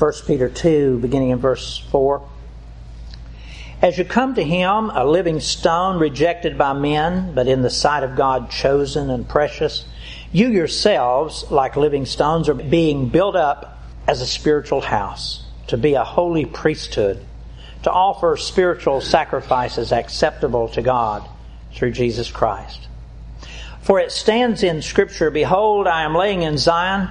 1 Peter 2, beginning in verse 4. As you come to him, a living stone rejected by men, but in the sight of God chosen and precious, you yourselves, like living stones, are being built up as a spiritual house, to be a holy priesthood, to offer spiritual sacrifices acceptable to God through Jesus Christ. For it stands in Scripture, Behold, I am laying in Zion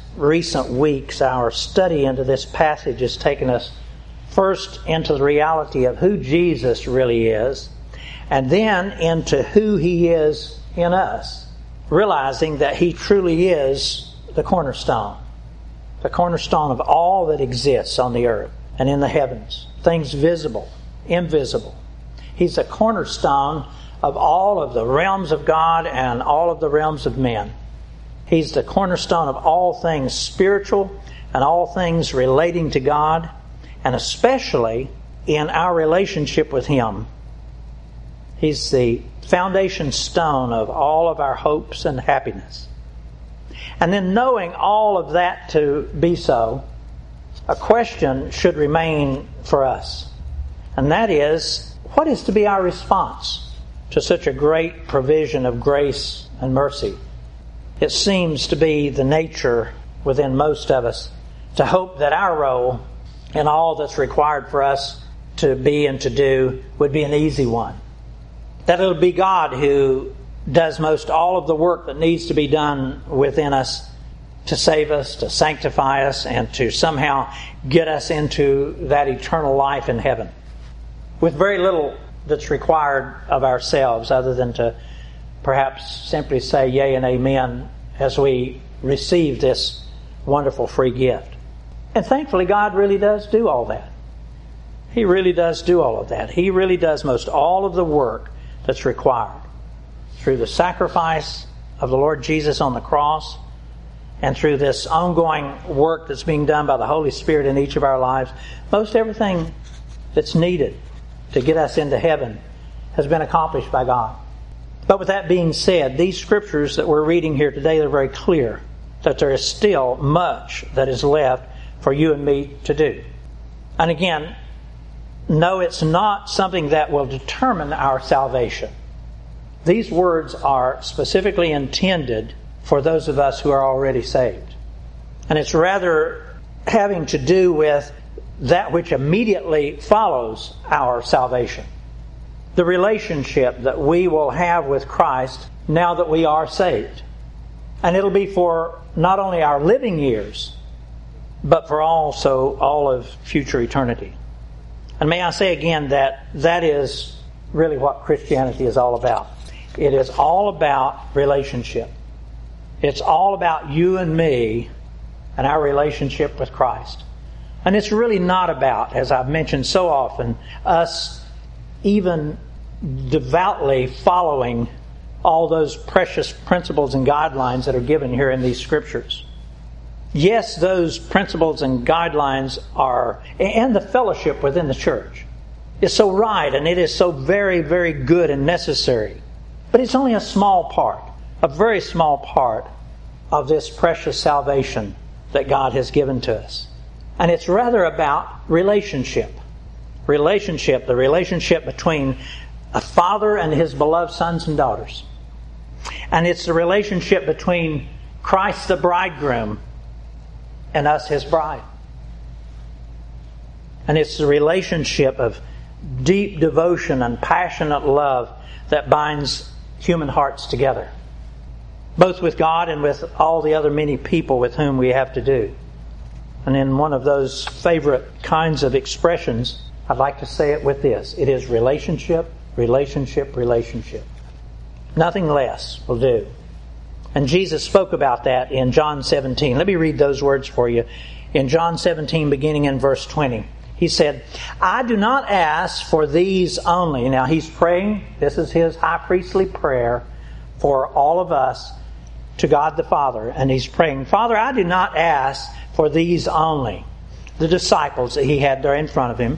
recent weeks, our study into this passage has taken us first into the reality of who Jesus really is, and then into who he is in us, realizing that he truly is the cornerstone, the cornerstone of all that exists on the earth and in the heavens, things visible, invisible. He's the cornerstone of all of the realms of God and all of the realms of men. He's the cornerstone of all things spiritual and all things relating to God and especially in our relationship with Him. He's the foundation stone of all of our hopes and happiness. And then knowing all of that to be so, a question should remain for us. And that is, what is to be our response to such a great provision of grace and mercy? It seems to be the nature within most of us to hope that our role and all that's required for us to be and to do would be an easy one. That it'll be God who does most all of the work that needs to be done within us to save us, to sanctify us, and to somehow get us into that eternal life in heaven. With very little that's required of ourselves other than to perhaps simply say yea and amen as we receive this wonderful free gift. And thankfully, God really does do all that. He really does do all of that. He really does most all of the work that's required through the sacrifice of the Lord Jesus on the cross and through this ongoing work that's being done by the Holy Spirit in each of our lives. Most everything that's needed to get us into heaven has been accomplished by God. But with that being said, these scriptures that we're reading here today are very clear that there is still much that is left for you and me to do. And again, no, it's not something that will determine our salvation. These words are specifically intended for those of us who are already saved. And it's rather having to do with that which immediately follows our salvation. The relationship that we will have with Christ now that we are saved. And it'll be for not only our living years, but for also all of future eternity. And may I say again that that is really what Christianity is all about. It is all about relationship. It's all about you and me and our relationship with Christ. And it's really not about, as I've mentioned so often, us even devoutly following all those precious principles and guidelines that are given here in these scriptures yes, those principles and guidelines are, and the fellowship within the church is so right and it is so very, very good and necessary. But it's only a small part, a very small part of this precious salvation that God has given to us. And it's rather about relationship. Relationship, the relationship between a father and his beloved sons and daughters. And it's the relationship between Christ the bridegroom and us his bride. And it's the relationship of deep devotion and passionate love that binds human hearts together, both with God and with all the other many people with whom we have to do. And in one of those favorite kinds of expressions, I'd like to say it with this it is relationship, relationship, relationship. Nothing less will do. And Jesus spoke about that in John 17. Let me read those words for you. In John 17, beginning in verse 20, He said, I do not ask for these only. Now he's praying, this is his high priestly prayer for all of us to God the Father. And he's praying, Father, I do not ask for these only, the disciples that he had there in front of him,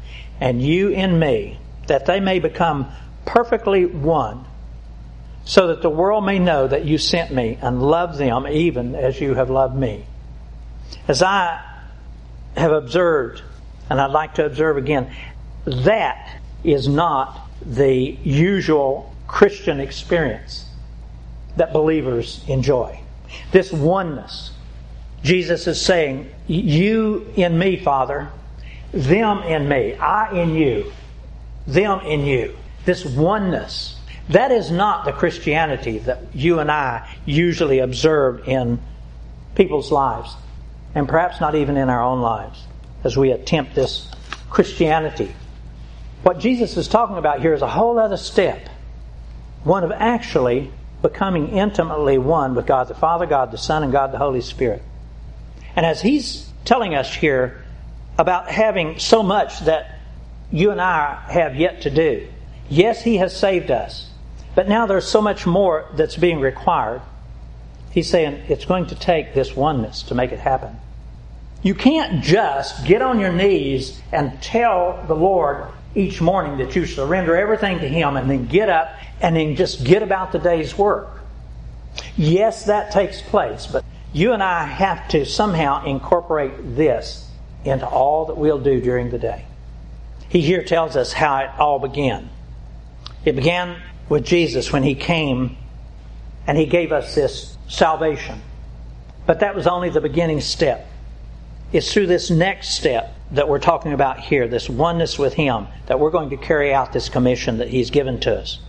and you in me, that they may become perfectly one, so that the world may know that you sent me and love them even as you have loved me. As I have observed, and I'd like to observe again, that is not the usual Christian experience that believers enjoy. This oneness. Jesus is saying, You in me, Father, them in me, I in you, them in you. This oneness. That is not the Christianity that you and I usually observe in people's lives, and perhaps not even in our own lives as we attempt this Christianity. What Jesus is talking about here is a whole other step, one of actually becoming intimately one with God the Father, God the Son, and God the Holy Spirit. And as he's telling us here about having so much that you and I have yet to do, yes, he has saved us, but now there's so much more that's being required. He's saying it's going to take this oneness to make it happen. You can't just get on your knees and tell the Lord each morning that you surrender everything to Him and then get up and then just get about the day's work. Yes, that takes place, but you and I have to somehow incorporate this into all that we'll do during the day. He here tells us how it all began. It began with Jesus when He came and He gave us this salvation. But that was only the beginning step. It's through this next step that we're talking about here, this oneness with Him, that we're going to carry out this commission that He's given to us.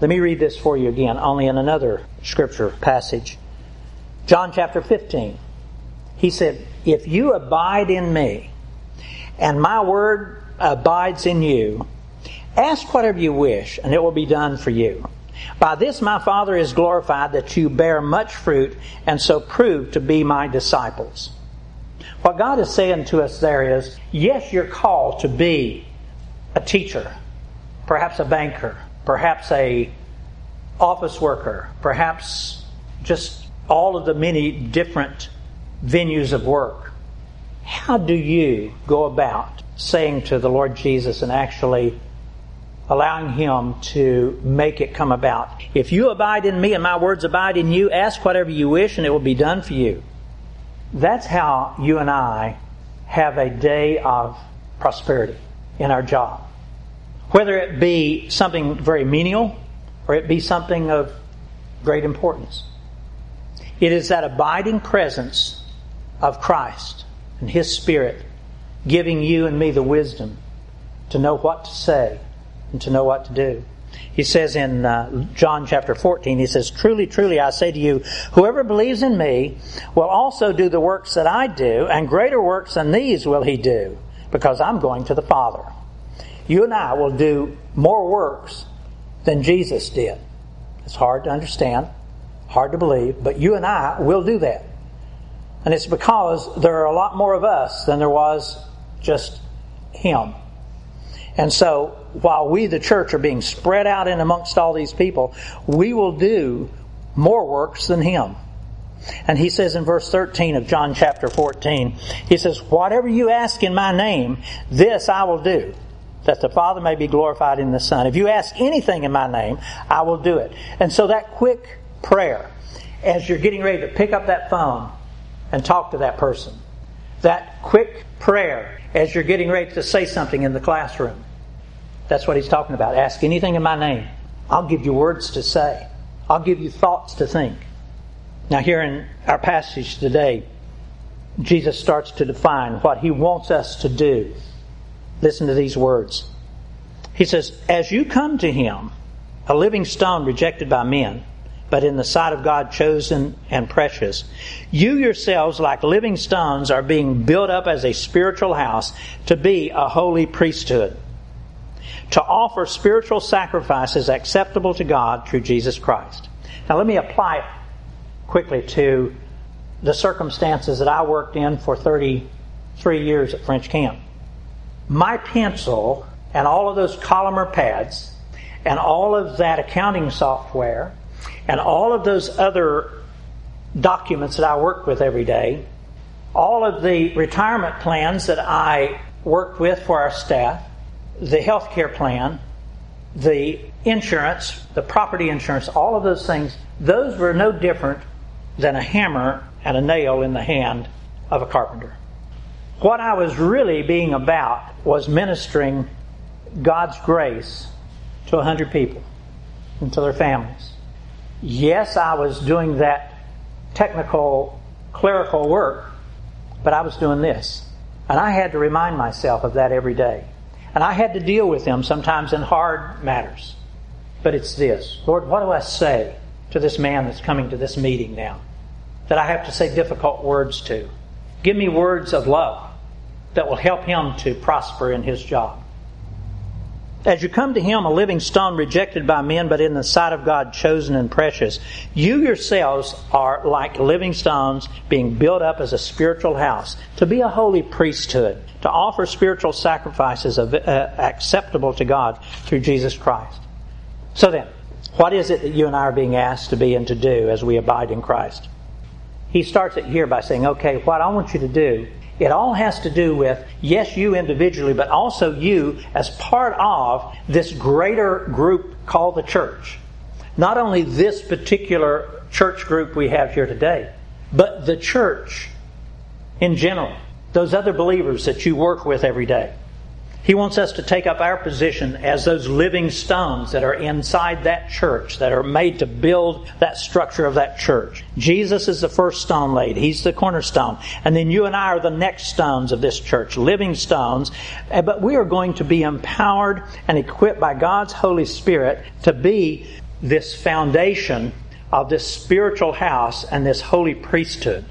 Let me read this for you again, only in another scripture passage. John chapter 15. He said, If you abide in me, and my word abides in you, ask whatever you wish, and it will be done for you. By this my Father is glorified that you bear much fruit, and so prove to be my disciples. What God is saying to us there is, yes, you're called to be a teacher, perhaps a banker, perhaps a office worker, perhaps just all of the many different venues of work. How do you go about saying to the Lord Jesus and actually allowing Him to make it come about? If you abide in me and my words abide in you, ask whatever you wish and it will be done for you. That's how you and I have a day of prosperity in our job. Whether it be something very menial or it be something of great importance. It is that abiding presence of Christ and His Spirit giving you and me the wisdom to know what to say and to know what to do. He says in uh, John chapter 14, he says, Truly, truly, I say to you, whoever believes in me will also do the works that I do, and greater works than these will he do, because I'm going to the Father. You and I will do more works than Jesus did. It's hard to understand, hard to believe, but you and I will do that. And it's because there are a lot more of us than there was just Him. And so, while we, the church, are being spread out in amongst all these people, we will do more works than him. And he says in verse 13 of John chapter 14, he says, Whatever you ask in my name, this I will do, that the Father may be glorified in the Son. If you ask anything in my name, I will do it. And so that quick prayer, as you're getting ready to pick up that phone and talk to that person, that quick prayer as you're getting ready to say something in the classroom, that's what he's talking about. Ask anything in my name. I'll give you words to say. I'll give you thoughts to think. Now, here in our passage today, Jesus starts to define what he wants us to do Listen to these words. He says, As you come to him, a living stone rejected by men, but in the sight of God chosen and precious, you yourselves, like living stones, are being built up as a spiritual house to be a holy priesthood, to offer spiritual sacrifices acceptable to God through Jesus Christ. Now, let me apply it quickly to the circumstances that I worked in for 33 years at French Camp. My pencil and all of those columnar pads and all of that accounting software and all of those other documents that I work with every day, all of the retirement plans that I worked with for our staff, the health care plan, the insurance, the property insurance, all of those things, those were no different than a hammer and a nail in the hand of a carpenter. What I was really being about was ministering God's grace to a hundred people and to their families. Yes, I was doing that technical, clerical work, but I was doing this. And I had to remind myself of that every day. And I had to deal with them sometimes in hard matters. But it's this Lord, what do I say to this man that's coming to this meeting now? That I have to say difficult words to. Give me words of love that will help him to prosper in his job. As you come to him, a living stone rejected by men, but in the sight of God chosen and precious, you yourselves are like living stones being built up as a spiritual house, to be a holy priesthood, to offer spiritual sacrifices uh, acceptable to God through Jesus Christ. So then, what is it that you and I are being asked to be and to do as we abide in Christ? He starts it here by saying, okay, what I want you to do it all has to do with, yes, you individually, but also you as part of this greater group called the church. Not only this particular church group we have here today, but the church in general. Those other believers that you work with every day. He wants us to take up our position as those living stones that are inside that church, that are made to build that structure of that church. Jesus is the first stone laid. He's the cornerstone. And then you and I are the next stones of this church, living stones. Eh, but we are going to be empowered and equipped by God's Holy Spirit to be this foundation of this spiritual house and this holy priesthood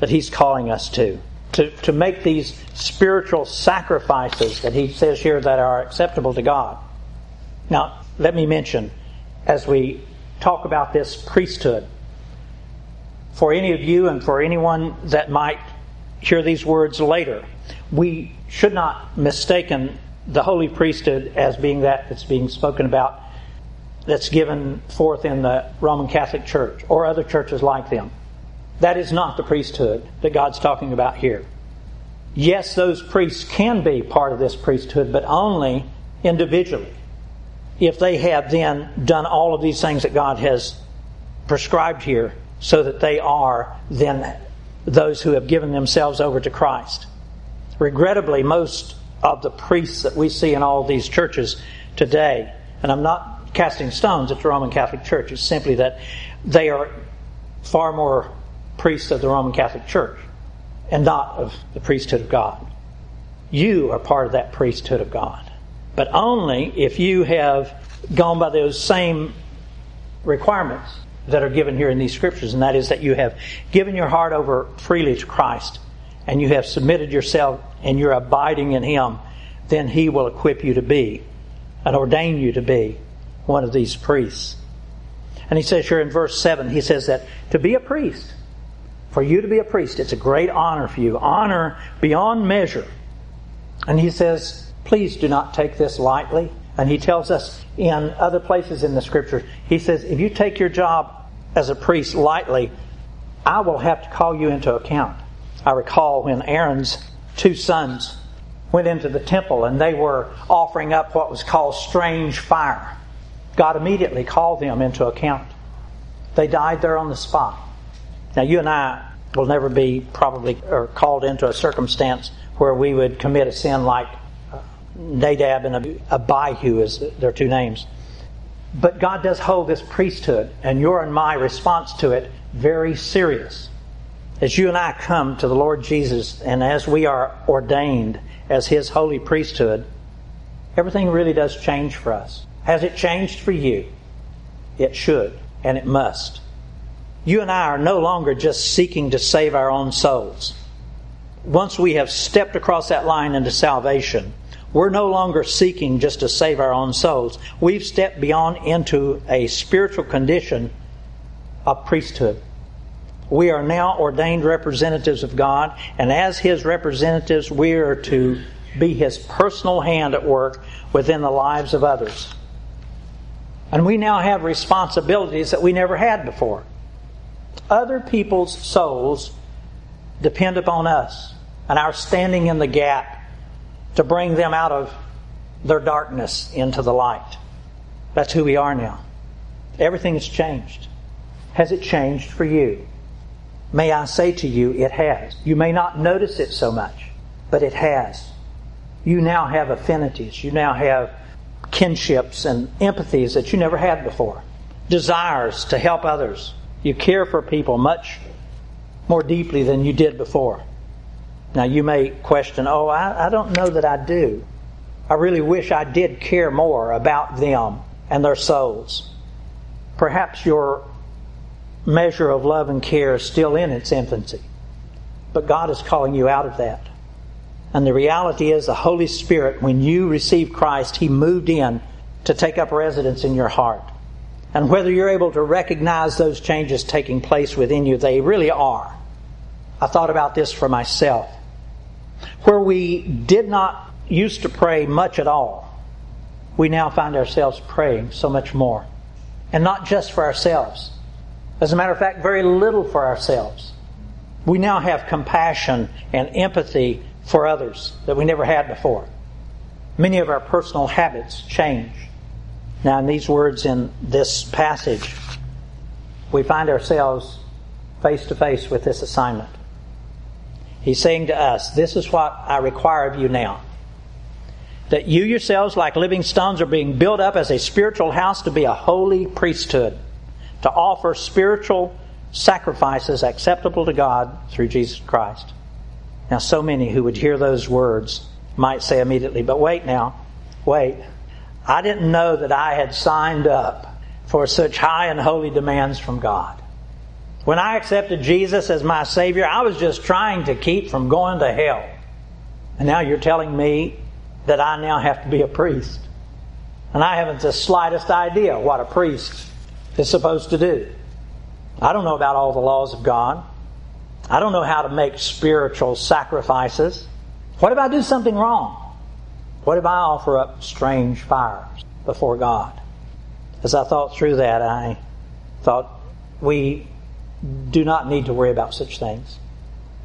that He's calling us to to, to make these spiritual sacrifices that he says here that are acceptable to God. Now, let me mention, as we talk about this priesthood, for any of you and for anyone that might hear these words later, we should not mistaken the holy priesthood as being that that's being spoken about that's given forth in the Roman Catholic Church or other churches like them. That is not the priesthood that God's talking about here. Yes, those priests can be part of this priesthood, but only individually. If they have then done all of these things that God has prescribed here, so that they are then those who have given themselves over to Christ. Regrettably, most of the priests that we see in all these churches today, and I'm not casting stones at the Roman Catholic Church, it's simply that they are far more priests of the Roman Catholic Church and not of the priesthood of God. You are part of that priesthood of God. But only if you have gone by those same requirements that are given here in these scriptures, and that is that you have given your heart over freely to Christ and you have submitted yourself and you're abiding in Him, then He will equip you to be and ordain you to be one of these priests. And He says here in verse 7, He says that to be a priest, for you to be a priest. It's a great honor for you, honor beyond measure. And he says, please do not take this lightly. And he tells us in other places in the scripture, he says, if you take your job as a priest lightly, I will have to call you into account. I recall when Aaron's two sons went into the temple and they were offering up what was called strange fire. God immediately called them into account. They died there on the spot. Now, you and I will never be probably or called into a circumstance where we would commit a sin like uh, Nadab and Abihu, is their two names. But God does hold this priesthood, and your and my response to it very serious. As you and I come to the Lord Jesus, and as we are ordained as His holy priesthood, everything really does change for us. Has it changed for you? It should, and it must. You and I are no longer just seeking to save our own souls. Once we have stepped across that line into salvation, we're no longer seeking just to save our own souls. We've stepped beyond into a spiritual condition of priesthood. We are now ordained representatives of God, and as His representatives, we are to be His personal hand at work within the lives of others. And we now have responsibilities that we never had before. Other people's souls depend upon us and our standing in the gap to bring them out of their darkness into the light. That's who we are now. Everything has changed. Has it changed for you? May I say to you, it has. You may not notice it so much, but it has. You now have affinities. You now have kinships and empathies that you never had before. Desires to help others. You care for people much more deeply than you did before. Now you may question, oh, I, I don't know that I do. I really wish I did care more about them and their souls. Perhaps your measure of love and care is still in its infancy. But God is calling you out of that. And the reality is, the Holy Spirit, when you received Christ, He moved in to take up residence in your heart. And whether you're able to recognize those changes taking place within you, they really are. I thought about this for myself. Where we did not used to pray much at all, we now find ourselves praying so much more. And not just for ourselves. As a matter of fact, very little for ourselves. We now have compassion and empathy for others that we never had before. Many of our personal habits change. Now, in these words in this passage, we find ourselves face to face with this assignment. He's saying to us, This is what I require of you now. That you yourselves, like living stones, are being built up as a spiritual house to be a holy priesthood, to offer spiritual sacrifices acceptable to God through Jesus Christ. Now, so many who would hear those words might say immediately, but wait now, wait. I didn't know that I had signed up for such high and holy demands from God. When I accepted Jesus as my Savior, I was just trying to keep from going to hell. And now you're telling me that I now have to be a priest. And I haven't the slightest idea what a priest is supposed to do. I don't know about all the laws of God. I don't know how to make spiritual sacrifices. What if I do something wrong? What if I offer up strange fires before God? As I thought through that, I thought we do not need to worry about such things.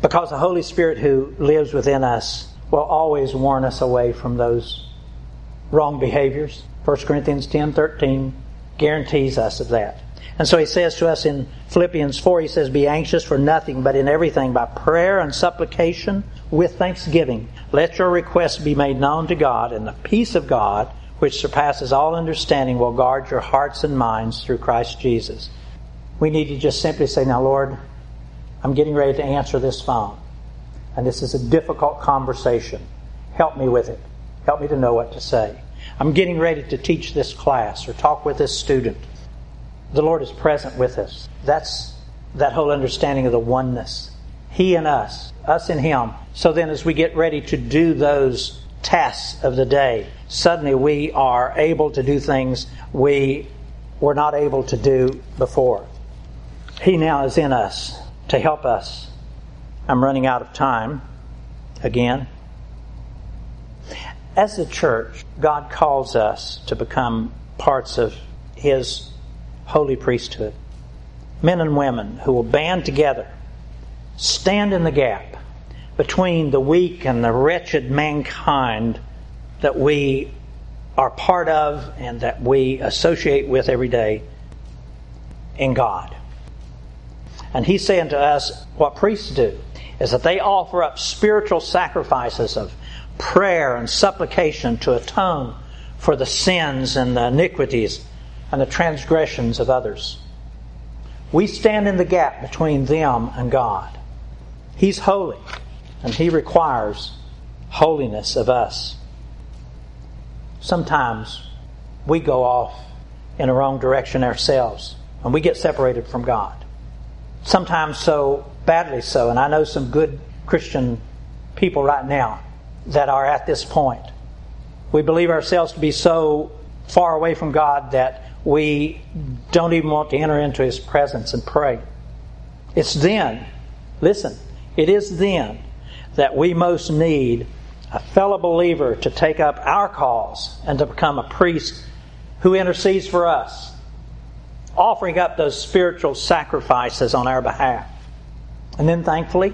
Because the Holy Spirit who lives within us will always warn us away from those wrong behaviors. 1 Corinthians 10 13 guarantees us of that. And so he says to us in Philippians 4, he says, Be anxious for nothing, but in everything by prayer and supplication with thanksgiving. Let your requests be made known to God, and the peace of God, which surpasses all understanding, will guard your hearts and minds through Christ Jesus. We need to just simply say, Now, Lord, I'm getting ready to answer this phone. And this is a difficult conversation. Help me with it. Help me to know what to say. I'm getting ready to teach this class or talk with this student the Lord is present with us. That's that whole understanding of the oneness. He and us, us and Him. So then, as we get ready to do those tasks of the day, suddenly we are able to do things we were not able to do before. He now is in us to help us. I'm running out of time again. As the church, God calls us to become parts of His holy priesthood. Men and women who will band together, stand in the gap between the weak and the wretched mankind that we are part of and that we associate with every day in God. And he's saying to us what priests do is that they offer up spiritual sacrifices of prayer and supplication to atone for the sins and the iniquities and the transgressions of others. We stand in the gap between them and God. He's holy, and He requires holiness of us. Sometimes we go off in a wrong direction ourselves and we get separated from God. Sometimes so badly so, and I know some good Christian people right now that are at this point. We believe ourselves to be so far away from God that we don't even want to enter into His presence and pray. It's then, listen, it is then that we most need a fellow believer to take up our cause and to become a priest who intercedes for us, offering up those spiritual sacrifices on our behalf. And then, thankfully,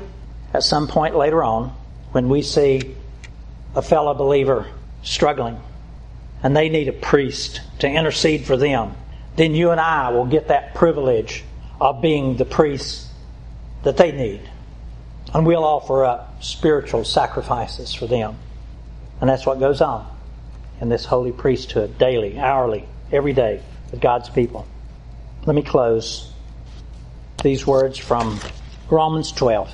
at some point later on, when we see a fellow believer struggling and they need a priest to intercede for them, then you and I will get that privilege of being the priests that they need. And we'll offer up spiritual sacrifices for them. And that's what goes on in this holy priesthood daily, hourly, every day with God's people. Let me close these words from Romans 12.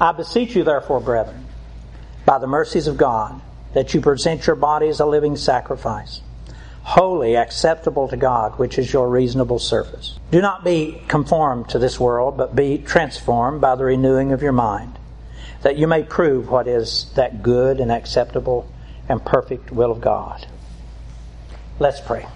I beseech you, therefore, brethren, by the mercies of God, that you present your body as a living sacrifice, holy, acceptable to God, which is your reasonable service. Do not be conformed to this world, but be transformed by the renewing of your mind, that you may prove what is that good and acceptable and perfect will of God. Let's pray.